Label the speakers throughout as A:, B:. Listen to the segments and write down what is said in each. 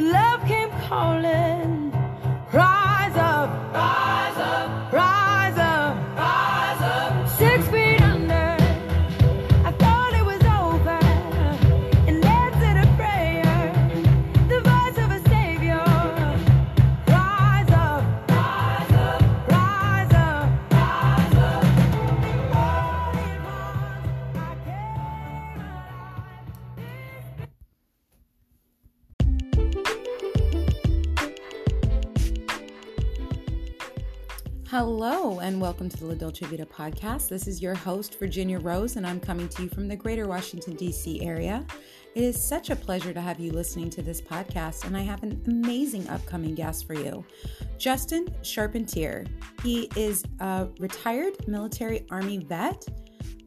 A: love came calling.
B: Welcome to the La Dolce Vita podcast. This is your host, Virginia Rose, and I'm coming to you from the greater Washington, D.C. area. It is such a pleasure to have you listening to this podcast, and I have an amazing upcoming guest for you Justin Charpentier. He is a retired military Army vet.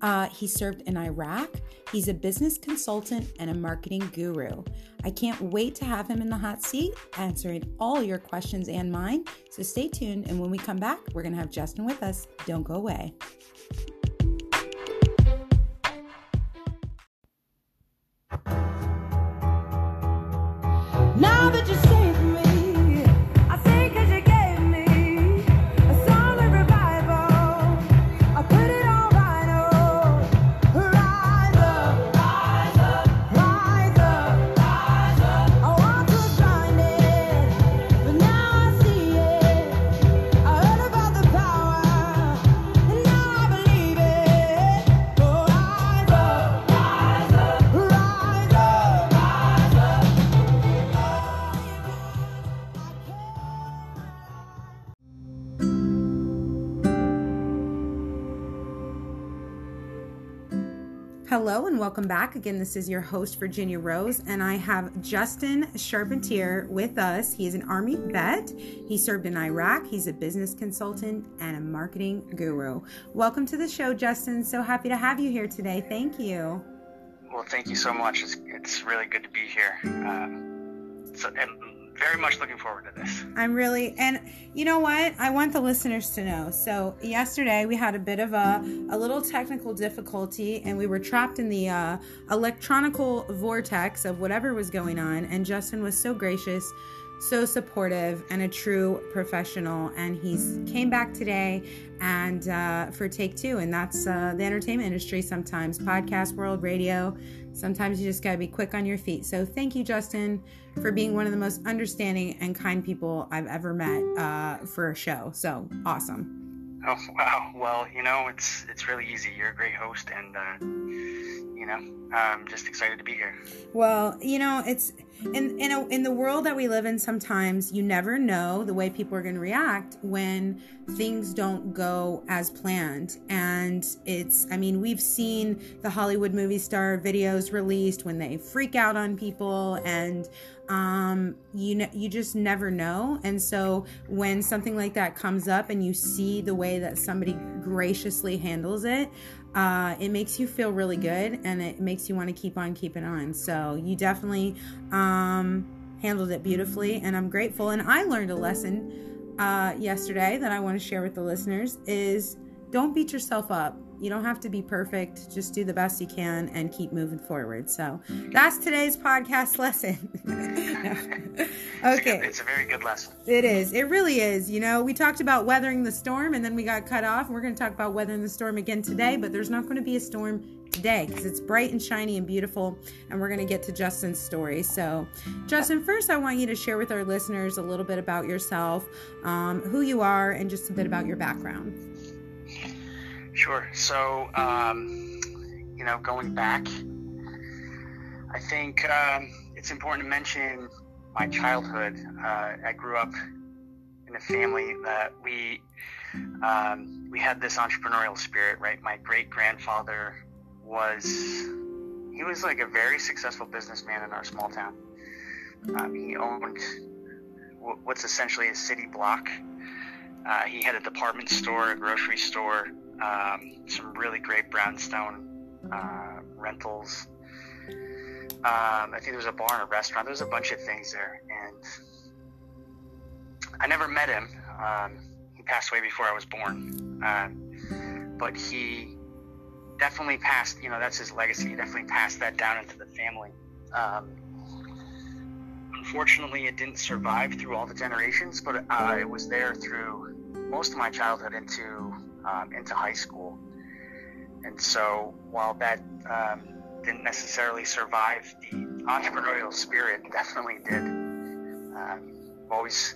B: Uh, he served in Iraq. He's a business consultant and a marketing guru. I can't wait to have him in the hot seat answering all your questions and mine. So stay tuned. And when we come back, we're going to have Justin with us. Don't go away.
A: Now that you And
B: welcome back. Again, this is your host, Virginia Rose, and I have Justin Charpentier with us. He is an Army vet. He served in Iraq. He's a business consultant and a marketing guru. Welcome to the show, Justin. So happy to have you here today. Thank you.
C: Well, thank you so much. It's, it's really good to be here. Um, so, and very much looking forward to this.
B: I'm really, and you know what? I want the listeners to know. So, yesterday we had a bit of a, a little technical difficulty and we were trapped in the uh, electronical vortex of whatever was going on. And Justin was so gracious, so supportive, and a true professional. And he's came back today and uh, for take two. And that's uh, the entertainment industry sometimes, podcast world, radio. Sometimes you just got to be quick on your feet. So, thank you, Justin, for being one of the most understanding and kind people I've ever met uh, for a show. So, awesome.
C: Oh wow! Well, you know, it's it's really easy. You're a great host, and uh, you know, I'm just excited to be here.
B: Well, you know, it's in in a, in the world that we live in. Sometimes you never know the way people are going to react when things don't go as planned. And it's, I mean, we've seen the Hollywood movie star videos released when they freak out on people, and um, you know, you just never know. And so when something like that comes up, and you see the way that somebody graciously handles it, uh, it makes you feel really good and it makes you want to keep on keeping on. So you definitely um, handled it beautifully, and I'm grateful. And I learned a lesson uh, yesterday that I want to share with the listeners is don't beat yourself up. You don't have to be perfect. Just do the best you can and keep moving forward. So that's today's podcast lesson.
C: It's a good-
B: okay.
C: it's a very good lesson.
B: It is. It really is. You know, we talked about weathering the storm and then we got cut off. We're going to talk about weathering the storm again today, but there's not going to be a storm today because it's bright and shiny and beautiful. And we're going to get to Justin's story. So, Justin, first, I want you to share with our listeners a little bit about yourself, um, who you are, and just a bit about your background.
C: Sure. So, um, you know, going back, I think um, it's important to mention my childhood. Uh, I grew up in a family that we um, we had this entrepreneurial spirit. Right, my great grandfather was he was like a very successful businessman in our small town. Um, he owned what's essentially a city block. Uh, he had a department store, a grocery store, um, some really great brownstone uh, rentals. Um, I think there was a bar and a restaurant. There was a bunch of things there, and I never met him. Um, he passed away before I was born, um, but he definitely passed. You know, that's his legacy. He definitely passed that down into the family. Um, unfortunately, it didn't survive through all the generations, but uh, it was there through most of my childhood into um, into high school. And so, while that um, didn't necessarily survive, the entrepreneurial spirit definitely did. Um, always,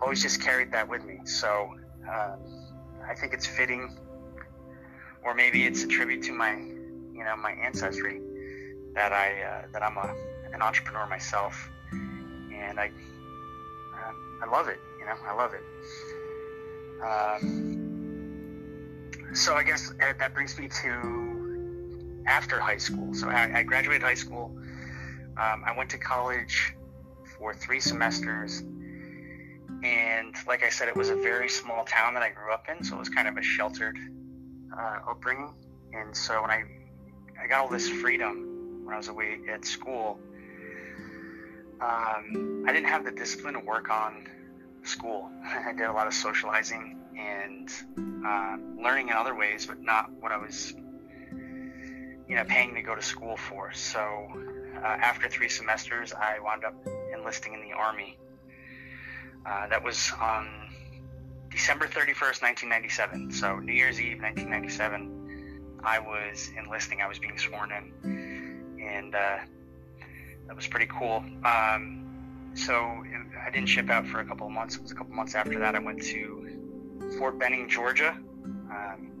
C: always just carried that with me. So, um, I think it's fitting, or maybe it's a tribute to my, you know, my ancestry that I uh, that I'm a an entrepreneur myself, and I uh, I love it. You know, I love it. Um, so I guess that, that brings me to after high school. So I, I graduated high school. Um, I went to college for three semesters, and like I said, it was a very small town that I grew up in, so it was kind of a sheltered uh, upbringing. And so when I I got all this freedom when I was away at school, um, I didn't have the discipline to work on school. I did a lot of socializing and uh, learning in other ways, but not what I was, you know, paying to go to school for. So uh, after three semesters, I wound up enlisting in the army. Uh, that was on December 31st, 1997. So New Year's Eve, 1997. I was enlisting. I was being sworn in, and uh, that was pretty cool. Um, so I didn't ship out for a couple of months. It was a couple months after that I went to Fort Benning, Georgia. Um,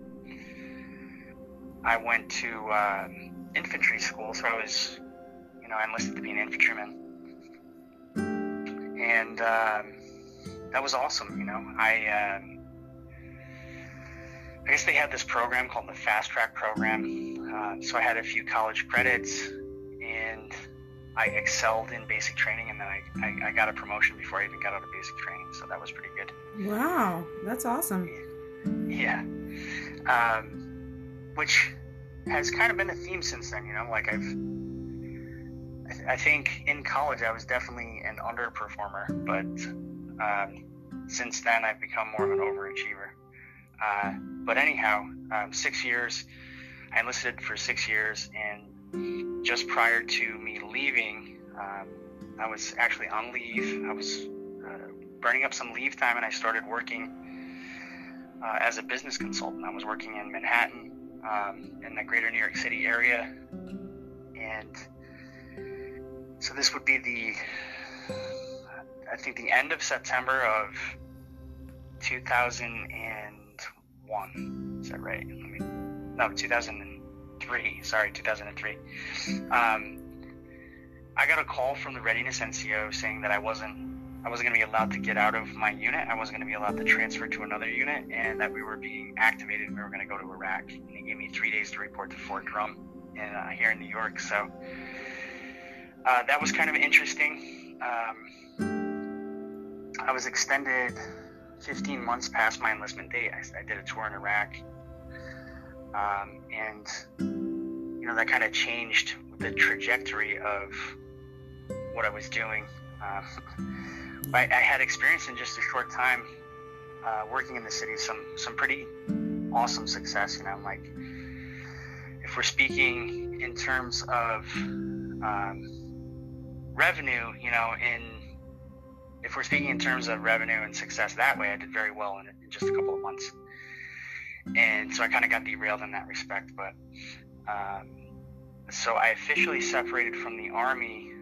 C: I went to uh, infantry school, so I was, you know, I enlisted to be an infantryman, and um, that was awesome. You know, I. Um, I guess they had this program called the Fast Track Program. Uh, so I had a few college credits, and I excelled in basic training, and then I, I, I, got a promotion before I even got out of basic training. So that was pretty good.
B: Wow, that's awesome.
C: Yeah. Um, which has kind of been a theme since then. You know, like I've, I, th- I think in college I was definitely an underperformer, but um, since then I've become more of an overachiever. Uh, but anyhow, um, six years, I enlisted for six years, and just prior to me leaving, um, I was actually on leave. I was uh, burning up some leave time, and I started working uh, as a business consultant. I was working in Manhattan, um, in the greater New York City area, and so this would be the, I think, the end of September of 2001. Is that right? no, 2000 three. Sorry, 2003. Um, I got a call from the readiness NCO saying that I wasn't I wasn't going to be allowed to get out of my unit. I wasn't going to be allowed to transfer to another unit, and that we were being activated. and We were going to go to Iraq. And they gave me three days to report to Fort Drum, and uh, here in New York. So uh, that was kind of interesting. Um, I was extended 15 months past my enlistment date. I, I did a tour in Iraq. Um, and, you know, that kind of changed the trajectory of what I was doing. Uh, I, I, had experience in just a short time uh, working in the city, some, some pretty awesome success, you know, like if we're speaking in terms of um, revenue, you know, in if we're speaking in terms of revenue and success that way, I did very well in, in just a couple of months. And so I kind of got derailed in that respect. But um, so I officially separated from the Army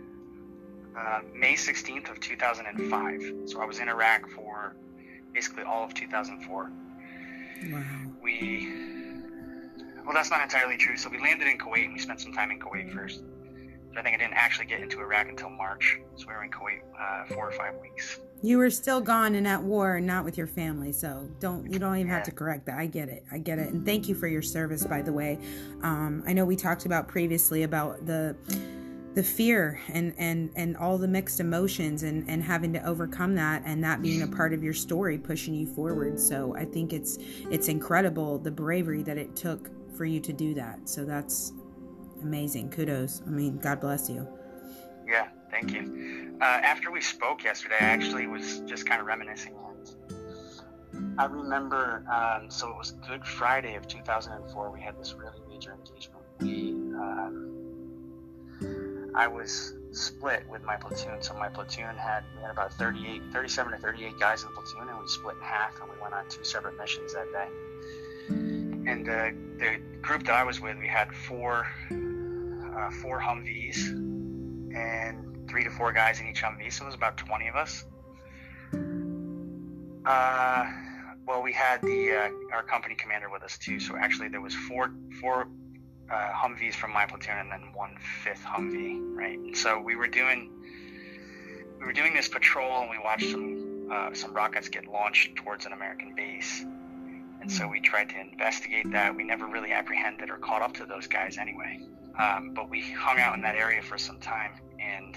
C: uh, May 16th of 2005. So I was in Iraq for basically all of 2004.
B: Wow.
C: We, well, that's not entirely true. So we landed in Kuwait and we spent some time in Kuwait first. So I think I didn't actually get into Iraq until March. So we were in Kuwait uh, four or five weeks.
B: You were still gone and at war and not with your family, so don't you don't even yeah. have to correct that. I get it, I get it, and thank you for your service, by the way. Um, I know we talked about previously about the the fear and and and all the mixed emotions and and having to overcome that and that being a part of your story pushing you forward so i think it's it's incredible the bravery that it took for you to do that so that's amazing. Kudos. I mean, God bless you.
C: Yeah, thank you. Uh, after we spoke yesterday, I actually was just kind of reminiscing. I remember, um, so it was Good Friday of 2004. We had this really major engagement. We, um, I was split with my platoon. So my platoon had we had about 38, 37 to 38 guys in the platoon, and we split in half, and we went on two separate missions that day. And uh, the group that I was with, we had four uh, four Humvees and three to four guys in each Humvee, so it was about 20 of us. Uh, well, we had the uh, our company commander with us too. So actually, there was four four uh, Humvees from my platoon and then one fifth Humvee, right? And so we were doing we were doing this patrol and we watched some uh, some rockets get launched towards an American base. And so we tried to investigate that. We never really apprehended or caught up to those guys anyway. Um, but we hung out in that area for some time and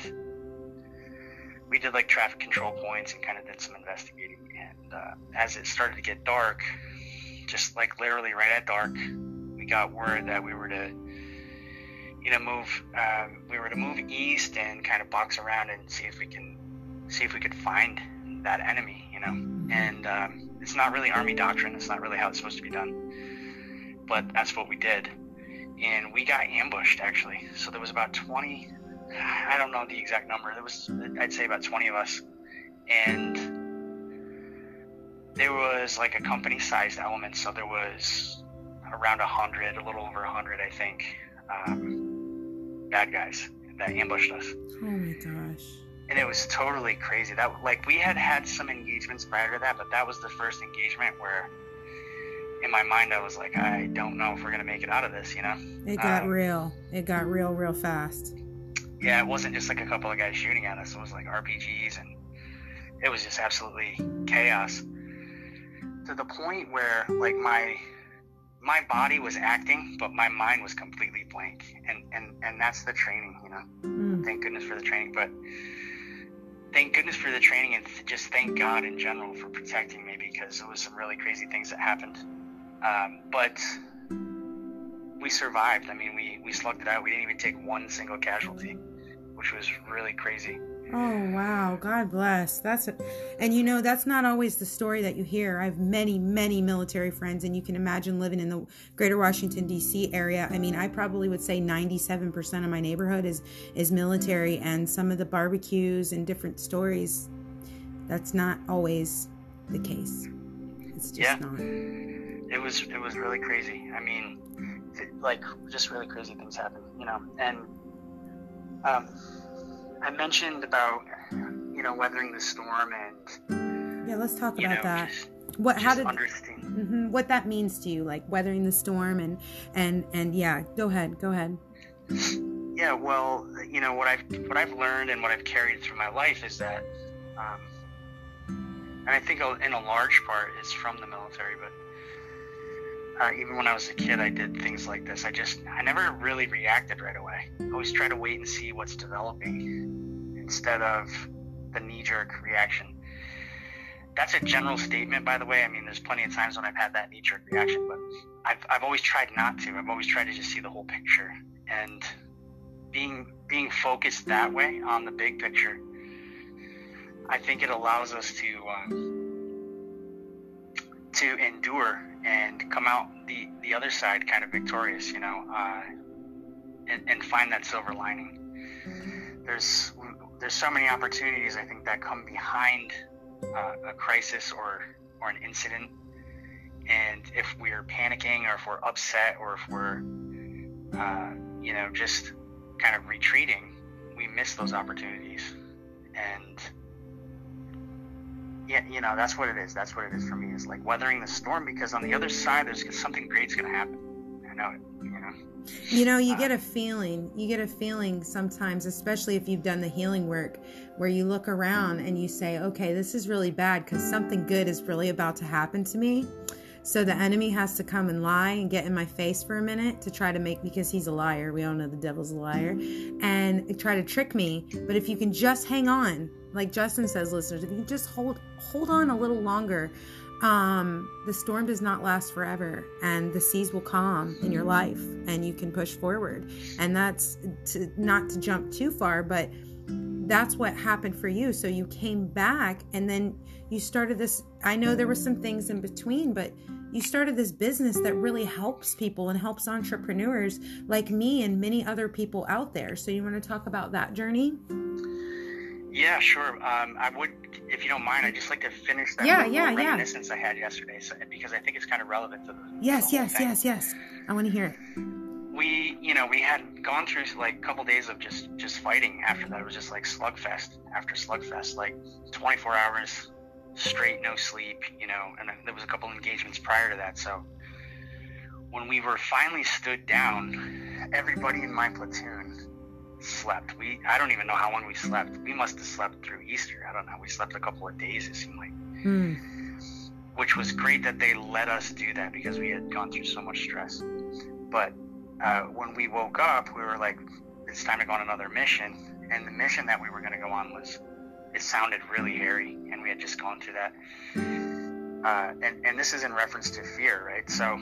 C: we did like traffic control points and kind of did some investigating. And uh, as it started to get dark, just like literally right at dark, we got word that we were to, you know, move. Um, we were to move east and kind of box around and see if we can see if we could find that enemy. You know, and um, it's not really army doctrine. It's not really how it's supposed to be done. But that's what we did, and we got ambushed actually. So there was about 20 I don't know the exact number. There was, I'd say, about 20 of us, and there was like a company-sized element. So there was around hundred, a little over hundred, I think, um, bad guys that ambushed us,
B: Oh my gosh.
C: and it was totally crazy. That like we had had some engagements prior to that, but that was the first engagement where. In my mind, I was like, I don't know if we're gonna make it out of this, you know.
B: It got
C: Um,
B: real. It got real, real fast.
C: yeah, it wasn't just like a couple of guys shooting at us. It was like RPGs, and it was just absolutely chaos. To the point where like my my body was acting, but my mind was completely blank. And and and that's the training, you know.
B: Mm.
C: Thank goodness for the training, but thank goodness for the training, and just thank God in general for protecting me because it was some really crazy things that happened. Um, but we survived. I mean, we we slugged it out. We didn't even take one single casualty, which was really crazy.
B: Oh wow, God bless. That's a, and you know that's not always the story that you hear. I have many, many military friends, and you can imagine living in the Greater Washington D.C. area. I mean, I probably would say ninety-seven percent of my neighborhood is is military, and some of the barbecues and different stories. That's not always the case. It's just
C: Yeah.
B: not.
C: It was it was really crazy. I mean, like just really crazy things happened, you know. And um, I mentioned about you know weathering the storm and
B: Yeah, let's talk about
C: know
B: that.
C: just,
B: What? How did?
C: understand.
B: hmm what that means to you, like weathering the storm and and and yeah. Go ahead. Go ahead.
C: Yeah, well, you know what I've what I've learned and what I've carried through my life is that, um, and I think in a large part it's from the military. But uh, even when I was a kid, I did things like this. I just I never really reacted right away. I always try to wait and see what's developing instead of the knee jerk reaction. That's a general statement, by the way. I mean, there's plenty of times when I've had that knee jerk reaction, but I've, I've always tried not to. I've always tried to just see the whole picture and being being focused that way on the big picture. I think it allows us to um, to endure and come out the the other side kind of victorious, you know, uh, and, and find that silver lining. There's there's so many opportunities I think that come behind uh, a crisis or or an incident, and if we're panicking or if we're upset or if we're uh, you know just kind of retreating, we miss those opportunities, and yeah, you know that's what it is. That's what it is for me. Is like weathering the storm because on the other side, there's something great's gonna happen. I know it. You know.
B: You know, you
C: Uh,
B: get a feeling. You get a feeling sometimes, especially if you've done the healing work, where you look around and you say, "Okay, this is really bad because something good is really about to happen to me." So the enemy has to come and lie and get in my face for a minute to try to make because he's a liar. We all know the devil's a liar, and try to trick me. But if you can just hang on, like Justin says, listeners, if you just hold hold on a little longer, um, the storm does not last forever, and the seas will calm in your life, and you can push forward. And that's to, not to jump too far, but that's what happened for you. So you came back and then you started this. I know there were some things in between, but you started this business that really helps people and helps entrepreneurs like me and many other people out there. So you want to talk about that journey?
C: Yeah, sure. Um, I would, if you don't mind, I'd just like to finish that
B: Yeah,
C: little
B: yeah, yeah.
C: reminiscence I had yesterday, so, because I think it's kind of relevant to the.
B: Yes,
C: the
B: yes,
C: thing.
B: yes, yes. I want to hear it.
C: we you know we had gone through like a couple days of just just fighting after that it was just like slugfest after slugfest like 24 hours straight no sleep you know and there was a couple engagements prior to that so when we were finally stood down everybody in my platoon slept we i don't even know how long we slept we must have slept through easter i don't know we slept a couple of days it seemed like
B: Hmm.
C: which was great that they let us do that because we had gone through so much stress. But uh, when we woke up, we were like, it's time to go on another mission. And the mission that we were going to go on was, it sounded really hairy, and we had just gone through that. Uh, and, and this is in reference to fear, right? So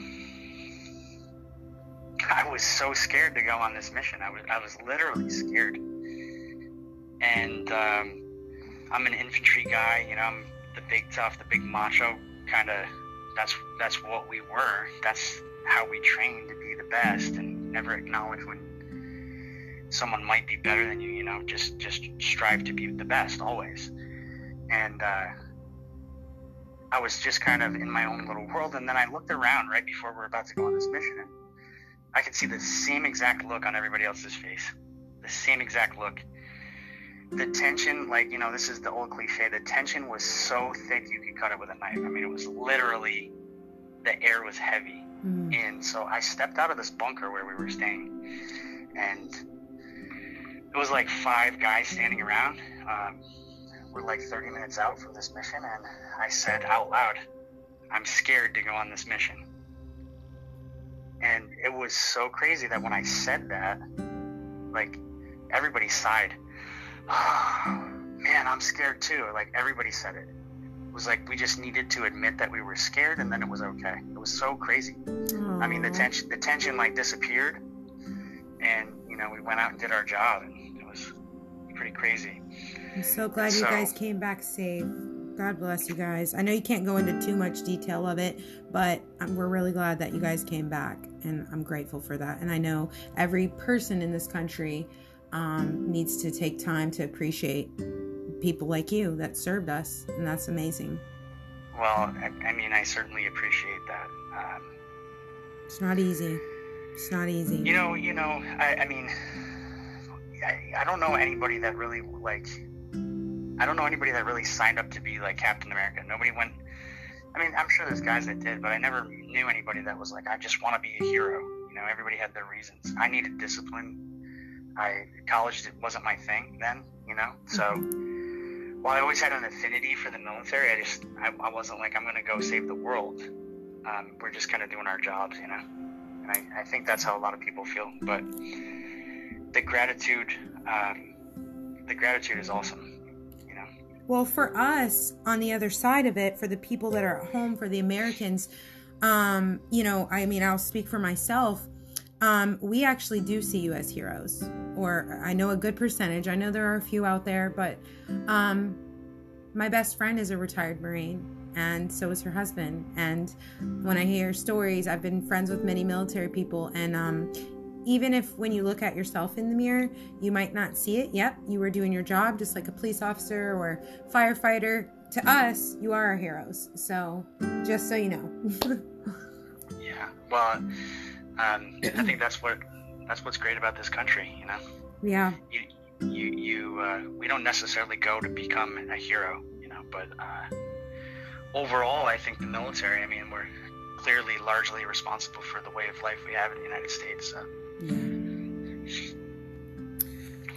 C: I was so scared to go on this mission. I was, I was literally scared. And um, I'm an infantry guy, you know, I'm the big tough, the big macho kind of that's that's what we were. That's how we trained to be the best and never acknowledge when someone might be better than you. You know, just just strive to be the best always. And uh, I was just kind of in my own little world, and then I looked around right before we were about to go on this mission, and I could see the same exact look on everybody else's face, the same exact look the tension, like, you know, this is the old cliche, the tension was so thick you could cut it with a knife. I mean, it was literally, the air was heavy.
B: Hmm.
C: And so I stepped out of this bunker where we were staying, and it was like five guys standing around. Um, we're like 30 minutes out from this mission, and I said out loud, I'm scared to go on this mission. And it was so crazy that when I said that, like, everybody sighed oh, man, I'm scared too. Like everybody said it. It was like we just needed to admit that we were scared, and then it was okay. It was so crazy. I mean, the tension, the tension like disappeared, and you know we went out and did our job, and it was pretty crazy.
B: I'm so glad you guys came back safe. God bless you guys. I know you can't go into too much detail of it, but we're really glad that you guys came back, and I'm grateful for that. And I know every person in this country um, needs to take time to appreciate people like you that served us, and that's amazing.
C: Well, I, I mean, I certainly appreciate that. Um,
B: It's not easy. It's not easy.
C: you know, you know, I, I mean, I, I don't know anybody that really like. I don't know anybody that really signed up to be like Captain America. Nobody went. I mean, I'm sure there's guys that did, but I never knew anybody that was like, I just want to be a hero. You know, everybody had their reasons. I needed discipline. I college it wasn't my thing then. You know, so while I always had an affinity for the military, I just I, I wasn't like I'm gonna go save the world. Um, we're just kind of doing our jobs, you know. And I, I think that's how a lot of people feel. But the gratitude, um, the gratitude is awesome.
B: Well, for us, on the other side of it, for the people that are at home, for the Americans, um, you know, I mean, I'll speak for myself. Um, we actually do see you as heroes, or I know a good percentage. I know there are a few out there, but um, my best friend is a retired Marine, and so is her husband. And when I hear stories, I've been friends with many military people, and um, even if when you look at yourself in the mirror, you might not see it. Yep, you were doing your job just like a police officer or firefighter. To us, you are our heroes. So, just so you know.
C: Yeah. Well, um, I think that's what that's what's great about this country. You know,
B: yeah.
C: you you you uh, we don't necessarily go to become a hero. You know, but uh, overall, I think the military. I mean, we're clearly largely responsible for the way of life we have in the United States. So.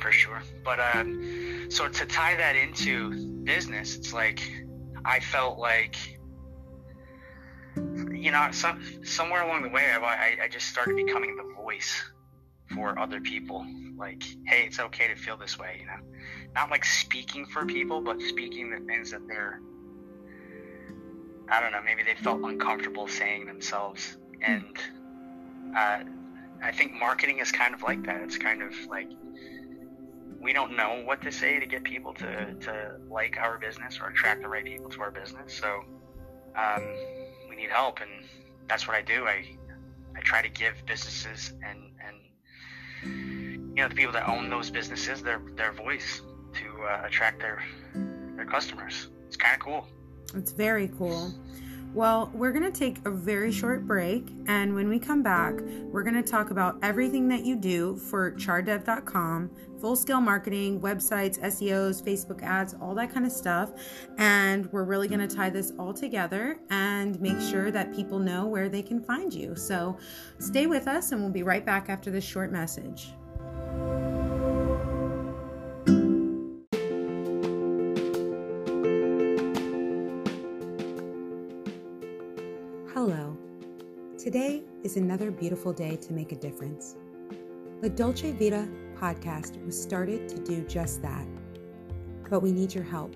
C: For sure. But um, so to tie that into business, it's like I felt like you know some, somewhere along the way, I, I, just started becoming the voice for other people. Like, hey, it's okay to feel this way. You know, not like speaking for people, but speaking the things that they're. I don't know. Maybe they felt uncomfortable saying themselves, and uh, I think marketing is kind of like that. It's kind of like we don't know what to say to get people to, to like our business or attract the right people to our business. So um, we need help, and that's what I do. I I try to give businesses and and you know the people that own those businesses their their voice to uh, attract their their customers. It's kind of cool.
B: It's very cool. Well, we're going to take a very short break, and when we come back, we're going to talk about everything that you do for chardev.com, full scale marketing, websites, SEOs, Facebook ads, all that kind of stuff. And we're really going to tie this all together and make sure that people know where they can find you. So stay with us, and we'll be right back after this short message. Today is another beautiful day to make a difference. The Dolce Vita podcast was started to do just that. But we need your help.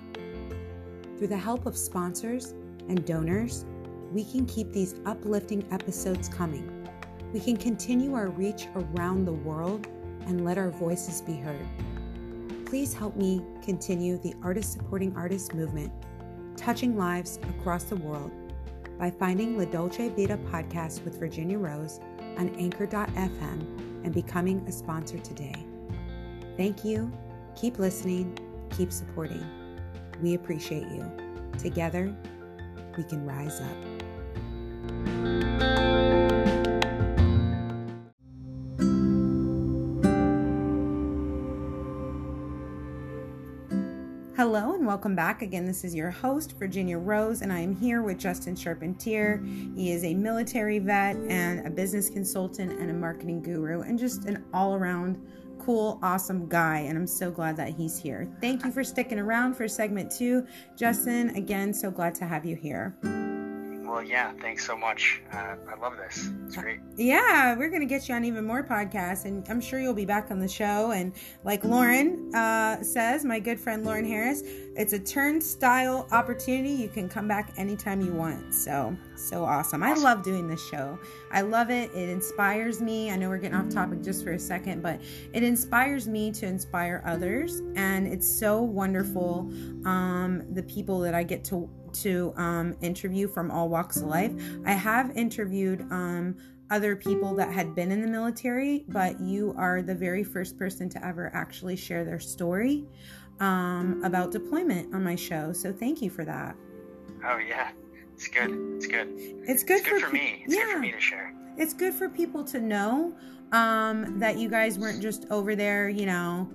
B: Through the help of sponsors and donors, we can keep these uplifting episodes coming. We can continue our reach around the world and let our voices be heard. Please help me continue the artist supporting artist movement, touching lives across the world by finding La Dolce Vita podcast with Virginia Rose on anchor.fm and becoming a sponsor today. Thank you. Keep listening. Keep supporting. We appreciate you. Together, we can rise up. Welcome back. Again, this is your host, Virginia Rose, and I am here with Justin Charpentier. He is a military vet and a business consultant and a marketing guru, and just an all around cool, awesome guy. And I'm so glad that he's here. Thank you for sticking around for segment two. Justin, again, so glad to have you here.
C: Well, yeah, thanks so much. Uh, I love this. It's great.
B: Yeah, we're going to get you on even more podcasts, and I'm sure you'll be back on the show. And like Lauren uh, says, my good friend Lauren Harris, it's a turnstile opportunity. You can come back anytime you want. So, so awesome. I love doing this show. I love it. It inspires me. I know we're getting off topic just for a second, but it inspires me to inspire others. And it's so wonderful um, the people that I get to to um, interview from all walks of life. I have interviewed um, other people that had been in the military, but you are the very first person to ever actually share their story um, about deployment on my show. So thank you for that.
C: Oh yeah, it's good. It's good.
B: It's good,
C: It's good for
B: pe-
C: me. It's good for me to share.
B: It's good for people to know um, that you guys weren't just over there, you know,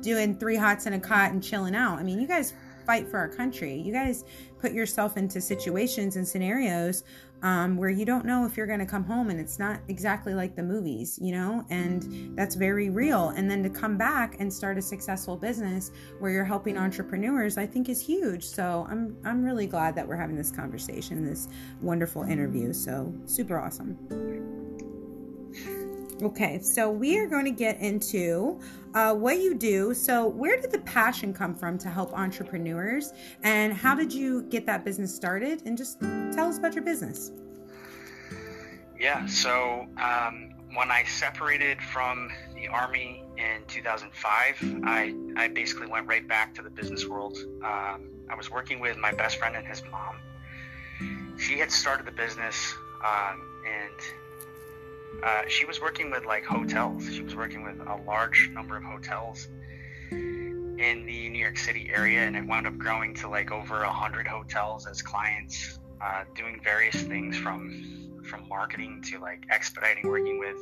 B: doing three hots and a cot and chilling out. I mean, you guys fight for our country. You guys put yourself into situations and scenarios um, where you don't know if you're going to come home and it's not exactly like the movies, you know, and that's very real. And then to come back and start a successful business where you're helping entrepreneurs, I think is huge. So I'm I'm really glad that we're having this conversation, this wonderful interview. So super awesome. Okay, so we are going to get into uh, what you do. So, where did the passion come from to help entrepreneurs, and how did you get that business started? And just tell us about your business.
C: Yeah. So um, when I separated from the army in 2005, I I basically went right back to the business world. Um, I was working with my best friend and his mom. She had started the business, um, and uh, she was working with like hotels. She was working with a large number of hotels in the New York City area, and it wound up growing to like over a hundred hotels as clients, uh, doing various things from from marketing to like expediting, working with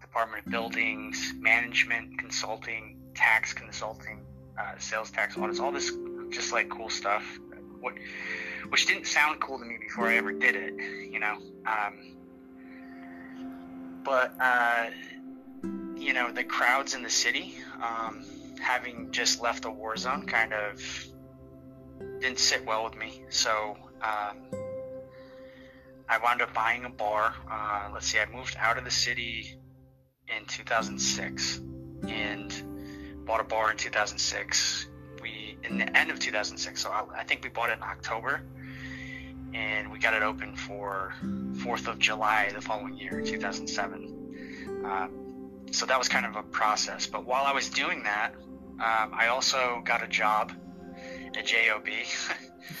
C: Department of Buildings, management consulting, tax consulting, uh, sales tax audits, all this just like cool stuff. What which didn't sound cool to me before I ever did it, you know. Um, but uh, you know, the crowds in the city, um, having just left a war zone, kind of didn't sit well with me. So um, I wound up buying a bar. Uh, let's see, I moved out of the city in 2006 and bought a bar in 2006. We in the end of 2006, so I, I think we bought it in October, and we got it open for 4th of July the following year, 2007. Um, so that was kind of a process. But while I was doing that, um, I also got a job at JOB.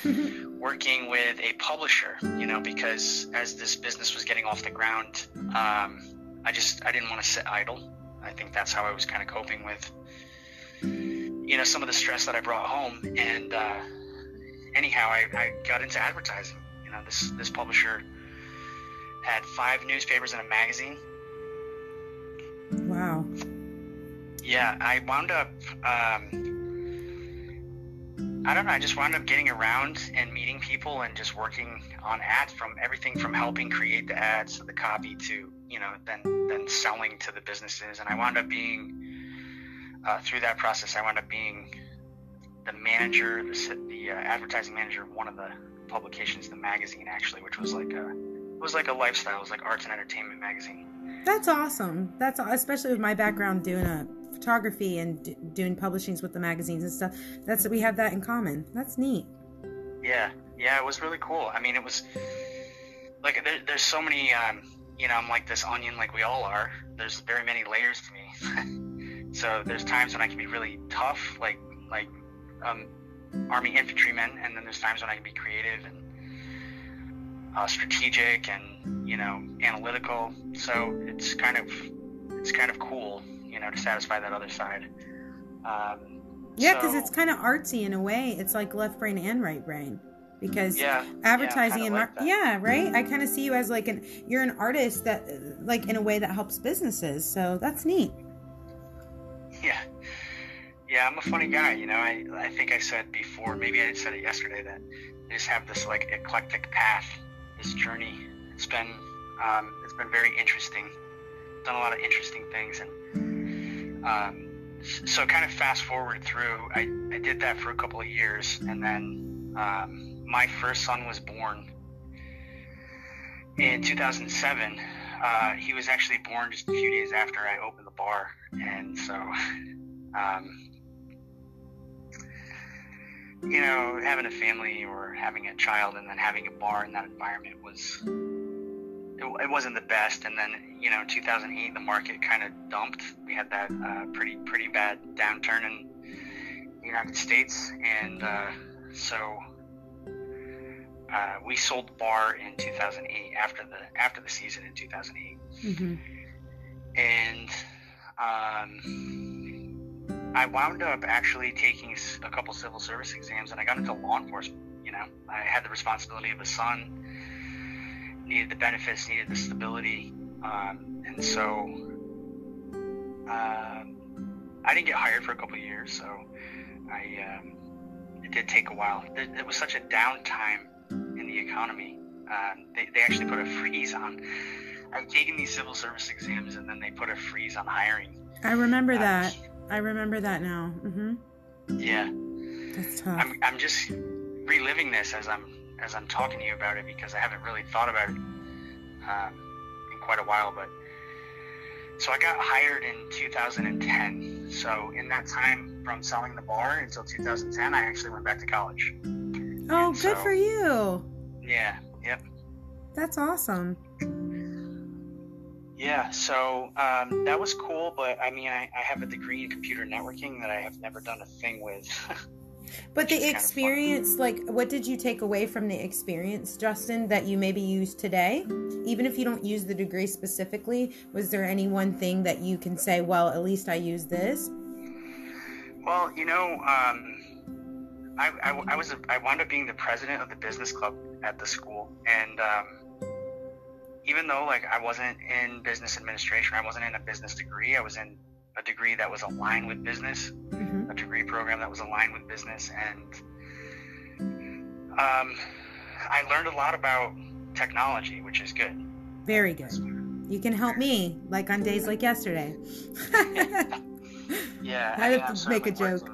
C: working with a publisher, you know, because as this business was getting off the ground, um, I just I didn't want to sit idle. I think that's how I was kind of coping with, you know, some of the stress that I brought home. And uh, anyhow, I, I got into advertising. Know, this this publisher had five newspapers and a magazine.
B: Wow.
C: Yeah, I wound up. Um, I don't know. I just wound up getting around and meeting people and just working on ads from everything from helping create the ads to the copy to you know then then selling to the businesses. And I wound up being uh, through that process. I wound up being the manager, the, the uh, advertising manager of one of the publications, the magazine actually, which was like a it was like a lifestyle. It was like arts and entertainment magazine.
B: That's awesome. That's especially with my background doing a photography and d- doing publishings with the magazines and stuff. That's we have that in common. That's neat.
C: Yeah, yeah, it was really cool. I mean, it was like there, there's so many. Um, you know, I'm like this onion, like we all are. There's very many layers to me. so there's times when I can be really tough, like like um, army infantryman, and then there's times when I can be creative and uh, strategic and you know analytical. So it's kind of it's kind of cool, you know, to satisfy that other side. Um,
B: Yeah, because
C: so-
B: it's kind of artsy in a way. It's like left brain and right brain. Because
C: yeah,
B: advertising
C: yeah,
B: and mar-
C: like that.
B: yeah, right. I kind of see you as like an you're an artist that like in a way that helps businesses. So that's neat.
C: Yeah. Yeah, I'm a funny guy, you know. I, I think I said before, maybe I said it yesterday, that I just have this like eclectic path, this journey. It's been um, it's been very interesting. Done a lot of interesting things, and um, so kind of fast forward through. I, I did that for a couple of years, and then um, my first son was born in 2007. Uh, he was actually born just a few days after I opened the bar, and so um, you know, having a family or having a child and then having a bar in that environment was it, it wasn't the best. And then you know, in 2008, the market kind of dumped. We had that uh, pretty pretty bad downturn in the United States, and uh, so uh, we sold the bar in 2008 after the after the season in 2008
B: hmm
C: and um, I wound up actually taking a couple civil service exams, and I got into law enforcement. You know, I had the responsibility of a son, needed the benefits, needed the stability, um, and so um, I didn't get hired for a couple of years. So I um, it did take a while. There, there was such a downtime in the economy. Um, they, they actually put a freeze on I've taken these civil service exams and then they put a freeze on hiring.
B: I remember
C: Uh,
B: that. I remember that now. hmm
C: Yeah,
B: That's tough.
C: I'm, I'm just reliving this as I'm as I'm talking to you about it because I haven't really thought about it um, in quite a while. But so I got hired in 2010. So in that time from selling the bar until 2010, I actually went back to college.
B: oh,
C: and
B: good
C: so-
B: for you.
C: Yeah. Yep.
B: That's awesome.
C: Yeah, so um, that was cool, but I mean, I, I have a degree in computer networking that I have never done a thing with.
B: But the
C: is kinda
B: experience, like, what did you take away from the experience, Justin, that you maybe use today? Even if you don't use the degree specifically, was there any one thing that you can say, well, at least I use this?
C: Well, you know, um, I, I, I was a, I wound up being the president of the business club at the school, and um, even though like I wasn't in business administration, I wasn't in a business degree. I was in a degree that was aligned with business,
B: hmm
C: a degree program that was aligned with business, and um, I learned a lot about technology, which is good.
B: Very good. You can help me, like on days like yesterday.
C: Yeah,
B: I
C: mean,
B: have to make a joke.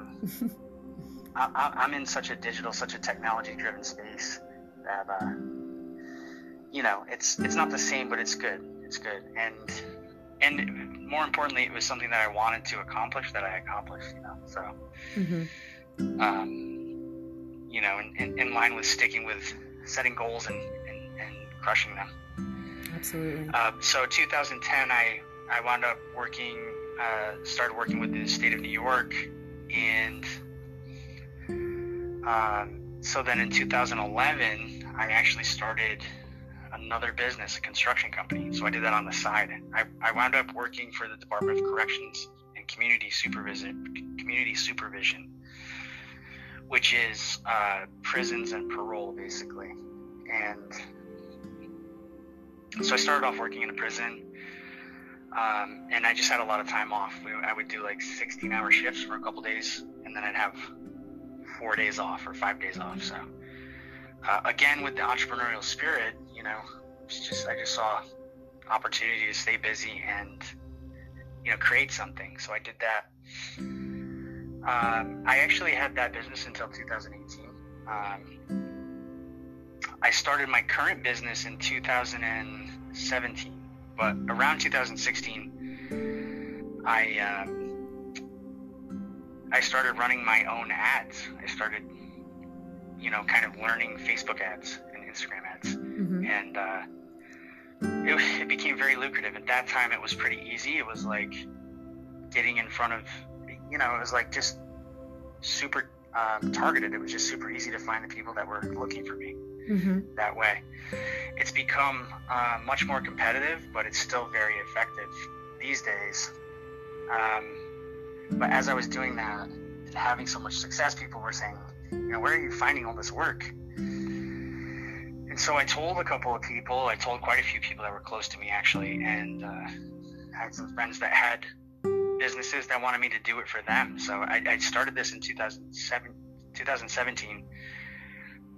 C: I, I- I'm in such a digital, such a technology-driven space that, uh, you know, it's it's not the same, but it's good. It's good, and and more importantly, it was something that I wanted to accomplish that I accomplished. You know, so
B: hmm
C: um, you know, in, in, in line with sticking with setting goals and, and, and crushing them.
B: Absolutely.
C: Um, so 2010, I I wound up working, uh, started working with the state of New York, and um, so then in 2011, I actually started another business, a construction company. So I did that on the side. I, I wound up working for the Department of Corrections and Community Supervision, Community Supervision, which is uh, prisons and parole, basically. And so I started off working in a prison, um, and I just had a lot of time off. We, I would do like 16 hour shifts for a couple days, and then I'd have four days off or five days off. So, uh, again, with the entrepreneurial spirit, you know, it's just I just saw opportunity to stay busy and you know create something. So I did that. Um, I actually had that business until 2018. Um, I started my current business in 2017, but around 2016, I um, I started running my own ads. I started, you know, kind of learning Facebook ads and Instagram ads,
B: hmm
C: and uh, it, it became very lucrative. At that time, it was pretty easy. It was like getting in front of, you know, it was like just super um, targeted. It was just super easy to find the people that were looking for me
B: hmm
C: that way. It's become uh, much more competitive, but it's still very effective these days. Um, but as I was doing that having so much success, people were saying, you know, where are you finding all this work? So I told a couple of people, I told quite a few people that were close to me actually, and uh, had some friends that had businesses that wanted me to do it for them. So I, I started this in 2007, 2017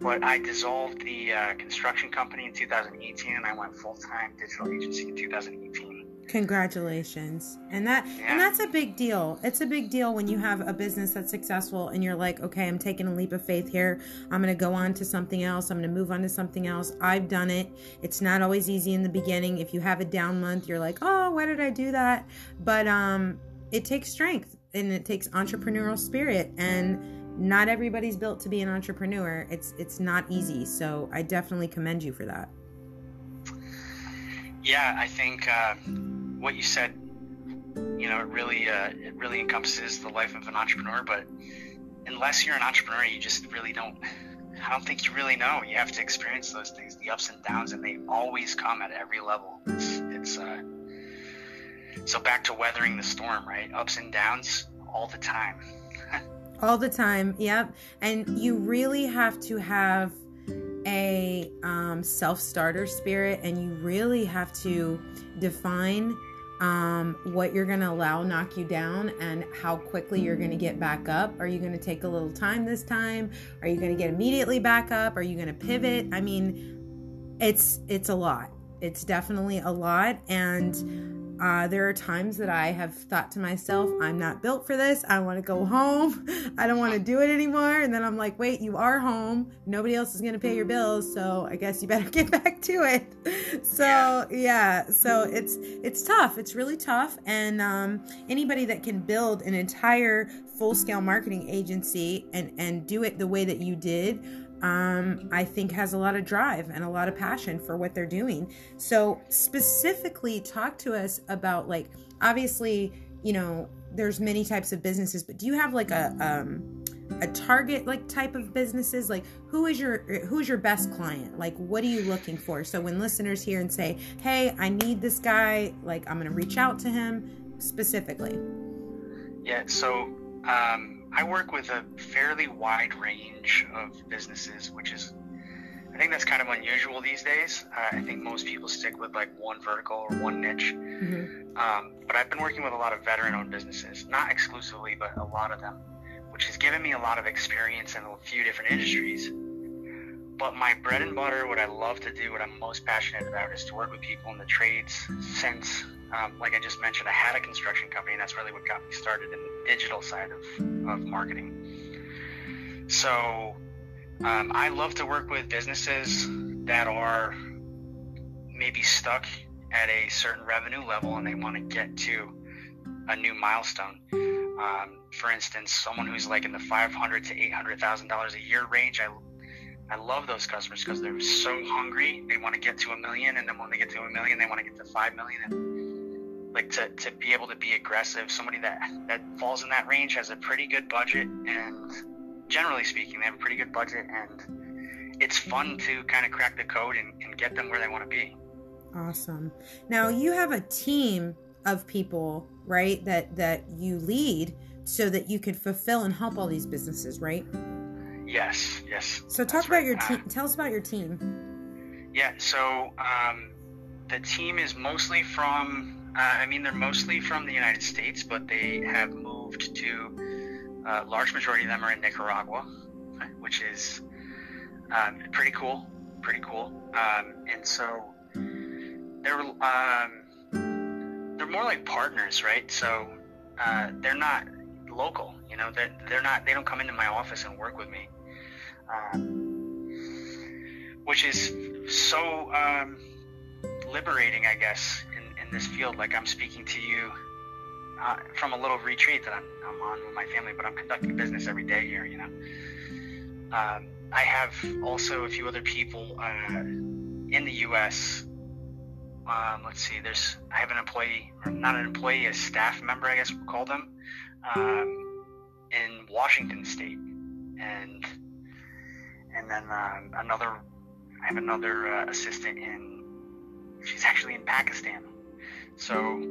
C: but I dissolved the uh, construction company in 2018, and I went full time digital agency in 2018.
B: Congratulations. And that
C: Yeah.
B: and that's a big deal. It's a big deal when you have a business that's successful and you're like, okay, I'm taking a leap of faith here. I'm going to go on to something else. I'm going to move on to something else. I've done it. It's not always easy in the beginning. If you have a down month, you're like, "Oh, why did I do that?" But um it takes strength and it takes entrepreneurial spirit and not everybody's built to be an entrepreneur. It's it's not easy. So I definitely commend you for that.
C: Yeah, I think uh, what you said, you know, it really uh, it really encompasses the life of an entrepreneur. But unless you're an entrepreneur, you just really don't. I don't think you really know. You have to experience those things, the ups and downs, and they always come at every level. It's, it's uh, so back to weathering the storm, right? Ups and downs all the time.
B: all the time yep and you really have to have a um, self-starter spirit and you really have to define um, what you're going to allow knock you down and how quickly you're going to get back up. Are you going to take a little time this time? Are you going to get immediately back up? Are you going to pivot? I mean it's it's a lot. It's definitely a lot. And uh, there are times that I have thought to myself, I'm not built for this. I want to go home. I don't want to do it anymore. And then I'm like, wait, you are home. Nobody else is going to pay your bills. So I guess you better get back to it. So
C: Yeah.
B: yeah, so it's, it's tough. It's really tough. And um, anybody that can build an entire full scale marketing agency and, and do it the way that you did, um, I think has a lot of drive and a lot of passion for what they're doing. So specifically talk to us about like obviously, you know, there's many types of businesses, but do you have like a um a target like type of businesses? Like who is your who is your best client? Like what are you looking for? So when listeners hear and say, "Hey, I need this guy," like I'm to reach out to him specifically.
C: Yeah, so um, I work with a fairly wide range of businesses, which is, I think that's kind of unusual these days. Uh, I think most people stick with like one vertical or one niche.
B: Mhm.
C: Um, but I've been working with a lot of veteran owned businesses, not exclusively, but a lot of them, which has given me a lot of experience in a few different industries. But my bread and butter, what I love to do, what I'm most passionate about, is to work with people in the trades. Since, um, like I just mentioned, I had a construction company, and that's really what got me started in the digital side of, of marketing. So um, I love to work with businesses that are maybe stuck at a certain revenue level and they want to get to a new milestone. Um, for instance, someone who's like in the five hundred to eight hundred thousand dollars a year range. I I love those customers because they're so hungry. They want to get to a million, and then when they get to a million, they want to get to five million. And like to, to be able to be aggressive. Somebody that that falls in that range has a pretty good budget, and generally speaking, they have a pretty good budget, and it's fun to kind of crack the code and, and get them where they want to be.
B: Awesome. Now you have a team of people, right? That that you lead so that you can fulfill and help all these businesses, right?
C: Yes, yes.
B: So talk about
C: right.
B: your
C: Uh,
B: team. Tell us about your team.
C: Yeah, so um, the team is mostly from, uh, I mean, they're mostly from the United States, but they have moved to, uh, large majority of them are in Nicaragua, which is um, pretty cool, pretty cool. Um, and so they're, um, they're more like partners, right? So uh, they're not local, you know, they're, they're not, they don't come into my office and work with me. Um, which is so um, liberating, I guess, this field. Like I'm speaking to you uh, from a little retreat that I'm, I'm on with my family, but I'm conducting business every day here, you know. Um, I have also a few other people uh, in the U.S. Um, let's see, there's I have an employee, or not an employee, a staff member, I guess we'll call them, um, in Washington State, and and then um, another I have another uh, assistant in. She's actually in Pakistan. So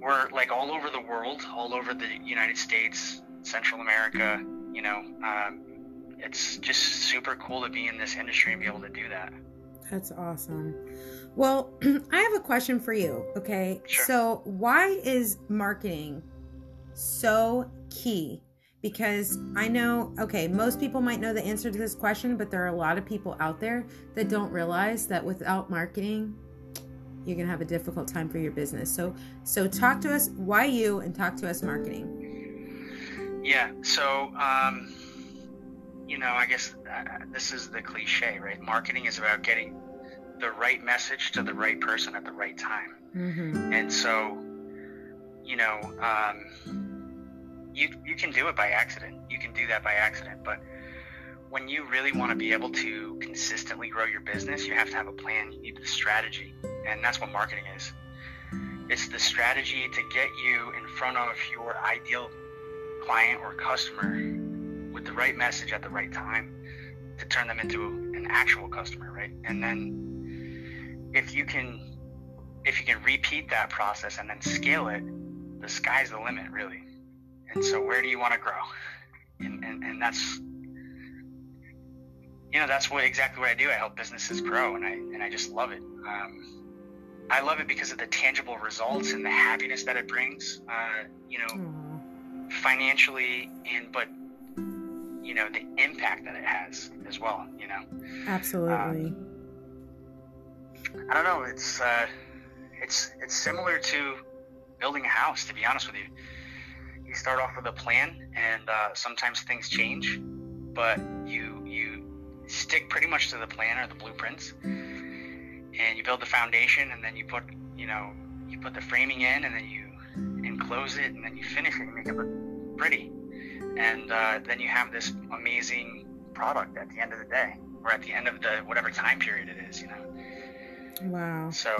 C: we're like all over the world, all over the United States, Central America. You know, um, it's just super cool to be in this industry and be able to do that.
B: That's awesome. Well, I have a question for you. Okay.
C: Sure.
B: So, why is marketing so key? Because I know, okay, most people might know the answer to this question, but there are a lot of people out there that don't realize that without marketing, you're going to have a difficult time for your business. So, so talk to us why you and talk to us marketing.
C: Yeah. So, um, you know, I guess uh, this is the cliche, right? Marketing is about getting the right message to the right person at the right time.
B: Mm-hmm.
C: and so you know um, you you can do it by accident you can do that by accident but when you really want to be able to consistently grow your business you have to have a plan you need the strategy and that's what marketing is it's the strategy to get you in front of your ideal client or customer with the right message at the right time to turn them into an actual customer right and then if you can if you can repeat that process and then scale it, the sky's the limit, really. And so, where do you want to grow? And, and, and that's, you know, that's what exactly what I do. I help businesses grow, and I and I just love it. Um, I love it because of the tangible results and the happiness that it brings. Uh, you know, financially and but you know the impact that it has as well. You know.
B: absolutely.
C: I don't know. It's uh, it's it's similar to building a house. To be honest with you, you start off with a plan, and uh, sometimes things change, but you you stick pretty much to the plan or the blueprints, and you build the foundation, and then you put you know you put the framing in, and then you enclose it, and then you finish it, and make it look pretty, and uh, then you have this amazing product at the end of the day, or at the end of the whatever time period it is. You know.
B: wow.
C: So,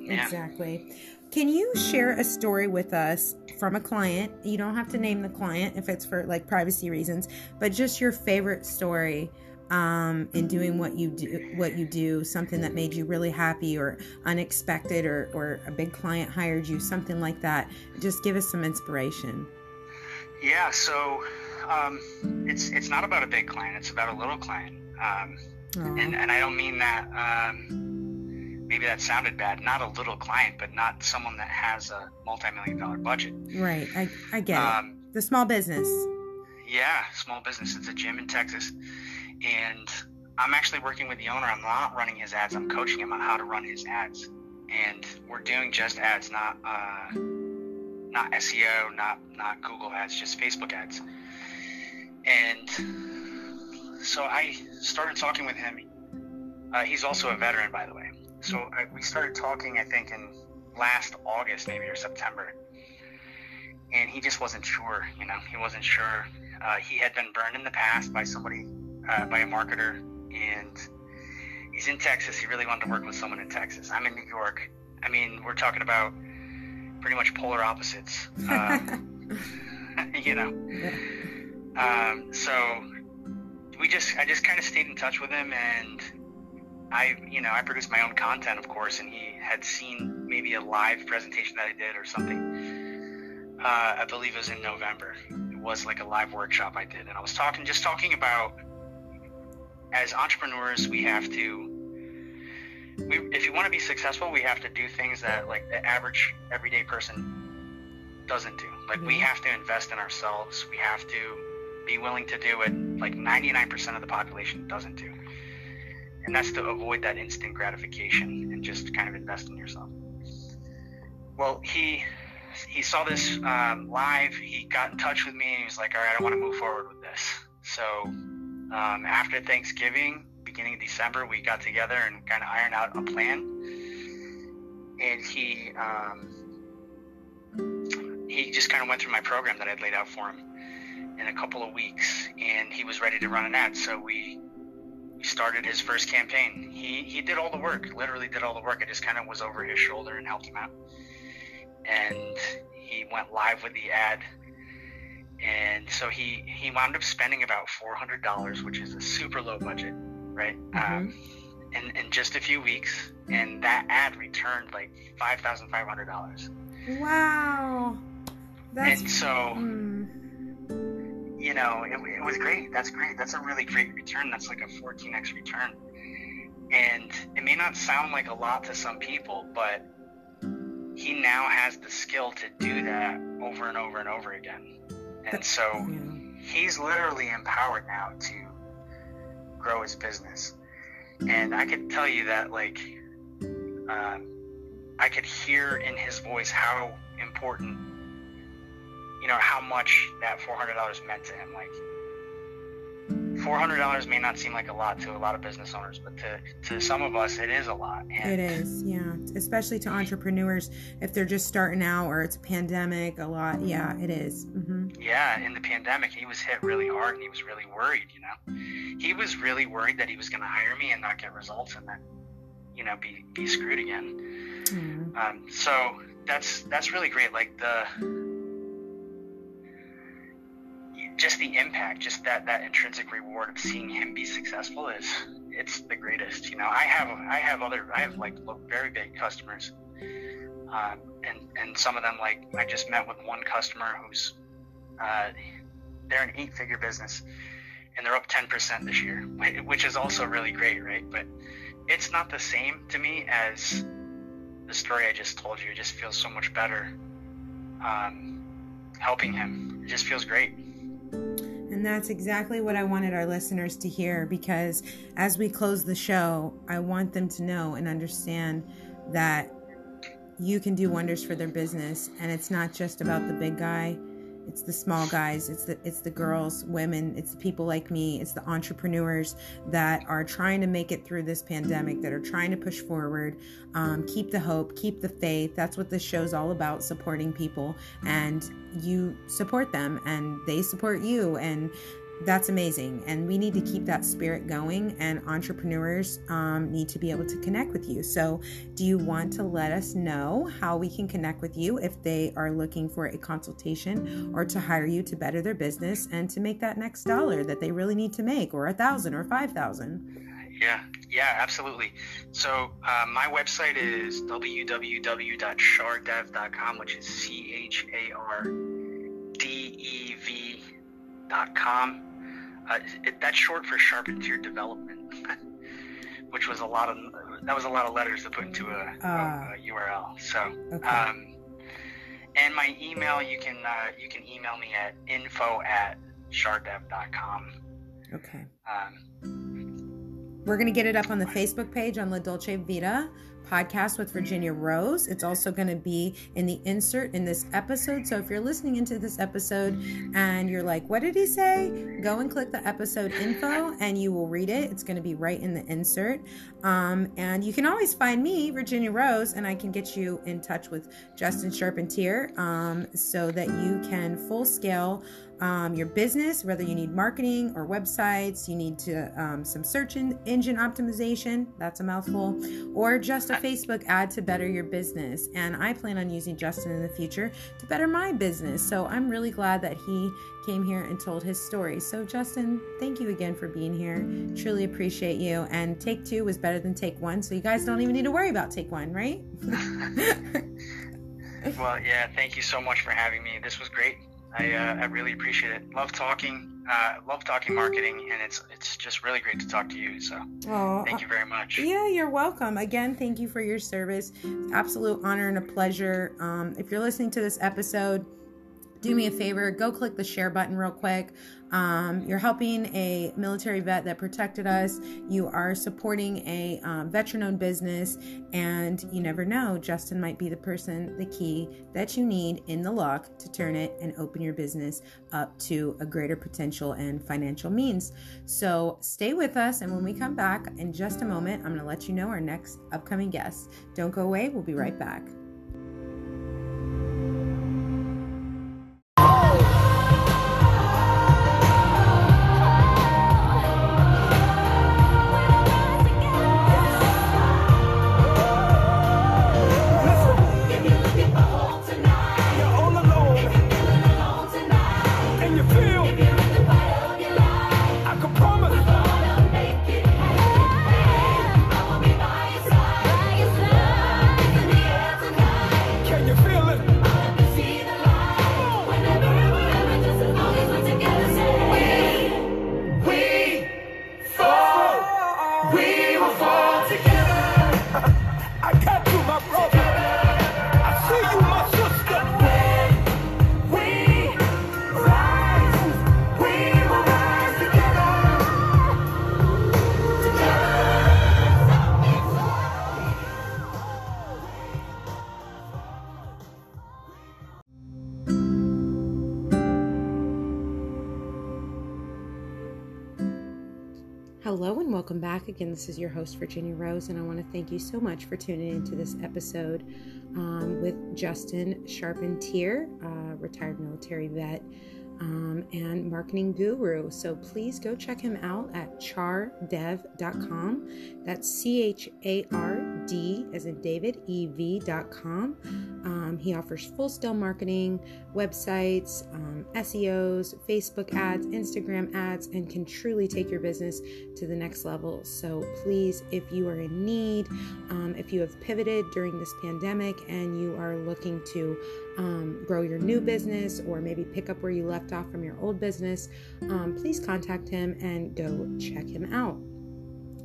C: yeah.
B: Exactly. Can you share a story with us from a client? You don't have to name the client if it's for like privacy reasons, but just your favorite story um, in doing what you do. What you do, something that made you really happy or unexpected, or or a big client hired you, something like that. Just give us some inspiration.
C: Yeah, so um, it's it's not about a big client; it's about a little client, um, and and I don't mean that. Um, maybe that sounded bad. Not a little client, but not someone that has a multi-million dollar budget.
B: right, I I get it.
C: Um,
B: The small business.
C: yeah, small business. It's a gym in Texas, and I'm actually working with the owner. I'm not running his ads. I'm coaching him on how to run his ads, and we're doing just ads, not uh, not SEO, not not Google ads, just Facebook ads. And so I started talking with him. Uh, he's also a veteran, by the way. So I, we started talking, I think, in last August, maybe or September. And he just wasn't sure, you know, he wasn't sure. Uh, he had been burned in the past by somebody, uh, by a marketer, and he's in Texas. He really wanted to work with someone in Texas. I'm in New York. I mean, we're talking about pretty much polar opposites. Um, you know. Um, so we just, I just kind of stayed in touch with him, and I, you know, I produced my own content, of course, and he had seen maybe a live presentation that I did or something. Uh, I believe it was in November. It was like a live workshop I did, and I was talking, just talking about as entrepreneurs, we have to. We, if you want to be successful, we have to do things that like the average everyday person doesn't do. Like we have to invest in ourselves. We have to be willing to do it like 99% of the population doesn't do. And that's to avoid that instant gratification and just kind of invest in yourself. Well, he he saw this um, live. He got in touch with me and he was like, "All right, I want to move forward with this." So um, after Thanksgiving, beginning of December, we got together and kind of ironed out a plan. And he um, he just kind of went through my program that I'd laid out for him in a couple of weeks, and he was ready to run an ad. So we we started his first campaign. He he did all the work, literally did all the work. I just kind of was over his shoulder and helped him out. And he went live with the ad. And so he he wound up spending about four hundred dollars, which is a super low budget, right? Um, in, in just a few weeks, and that ad returned like five thousand five hundred dollars.
B: Wow. That's
C: And so
B: mm,
C: you know, it, it was great. That's great. That's a really great return. That's like a 14x return. And it may not sound like a lot to some people, but he now has the skill to do that over and over and over again. And so he's literally empowered now to grow his business. And I could tell you that, like, um, I could hear in his voice how important, you know, how much that $400 meant to him. Like, $400 may not seem like a lot to a lot of business owners, but to, to some of us, it is a lot. And
B: It is, yeah. Especially to entrepreneurs, if they're just starting out or it's a pandemic, a lot. Yeah, it is. hmm
C: Yeah, in the pandemic, he was hit really hard and he was really worried, you know. He was really worried that he was going to hire me and not get results and then, you know, be, be screwed again. Um, so that's that's really great. Like the just the impact, just that that intrinsic reward of seeing him be successful is it's the greatest. You know, I have I have other I have like very big customers, um, and and some of them like I just met with one customer who's uh, they're an eight figure business and they're up 10% this year, which is also really great, right? But it's not the same to me as the story I just told you. It just feels so much better um, helping him. It just feels great.
B: That's exactly what I wanted our listeners to hear because as we close the show, I want them to know and understand that you can do wonders for their business and it's not just about the big guy. It's the small guys, it's the it's the girls, women, it's the people like me, it's the entrepreneurs that are trying to make it through this pandemic, that are trying to push forward, um, keep the hope, keep the faith. That's what this show's all about, supporting people. And you support them and they support you and that's amazing and we need to keep that spirit going and entrepreneurs um, need to be able to connect with you so do you want to let us know how we can connect with you if they are looking for a consultation or to hire you to better their business and to make that next dollar that they really need to make or a thousand or five thousand
C: Yeah, yeah, absolutely. So uh, my website is www.chardev.com, which is C H A R D E V Uh, it, that's short for Charpentier Development, which was a lot of that was a lot of letters to put into a,
B: Ah.
C: a, a URL. So.
B: okay
C: Um, and my email, you can uh, you can email me at info at chardev.com.
B: okay
C: Um,
B: We're going to get it up on the Facebook page on La Dolce Vita podcast with Virginia Rose. It's also going to be in the insert in this episode. So if you're listening into this episode and you're like, what did he say? Go and click the episode info and you will read it. It's going to be right in the insert. Um, and you can always find me, Virginia Rose, and I can get you in touch with Justin Charpentier um, so that you can full scale um, your business, whether you need marketing or websites, you need to um, some search engine optimization, that's a mouthful, or just a Facebook ad to better your business. And I plan on using Justin in the future to better my business. So I'm really glad that he came here and told his story. So, Justin, thank you again for being here. Truly appreciate you. And take two was better than take one. So, you guys don't even need to worry about take one, right?
C: Well, yeah, thank you so much for having me. This was great. I, uh, I really appreciate it. Love talking, uh, love talking marketing, and it's it's just really great to talk to you. So
B: Oh,
C: thank you very much.
B: Yeah, you're welcome. Again, thank you for your service. Absolute honor and a pleasure. Um, if you're listening to this episode, do me a favor go click the share button real quick. Um, you're helping a military vet that protected us. You are supporting a um, veteran owned business, and you never know, Justin might be the person, the key that you need in the lock to turn it and open your business up to a greater potential and financial means. So stay with us, and when we come back in just a moment, I'm going to let you know our next upcoming guest. Don't go away, we'll be right back. Hello and welcome back. Again, this is your host, Virginia Rose, and I want to thank you so much for tuning into this episode um, with Justin Charpentier, uh, retired military vet um, and marketing guru. So please go check him out at chardev.com. That's C H A R D as in David, E V.com. Um, he offers full scale marketing, websites, um, SEOs, Facebook ads, Instagram ads, and can truly take your business to the next level. So please, if you are in need, um, if you have pivoted during this pandemic and you are looking to um, grow your new business or maybe pick up where you left off from your old business, um, please contact him and go check him out.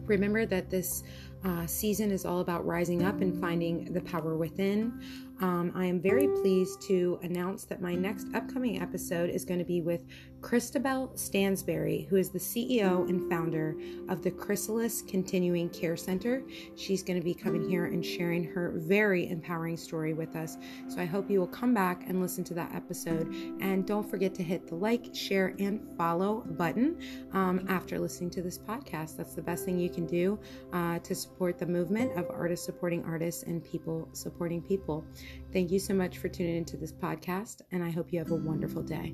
B: Remember that this uh, season is all about rising up and finding the power within. Um, I am very pleased to announce that my next upcoming episode is going to be with Christabel Stansberry, who is the CEO and founder of the Chrysalis Continuing Care Center. She's going to be coming here and sharing her very empowering story with us. So I hope you will come back and listen to that episode. And don't forget to hit the like, share, and follow button um, after listening to this podcast. That's the best thing you can do uh, to support the movement of artists supporting artists and people supporting people. Thank you so much for tuning into this podcast, and I hope you have a wonderful day.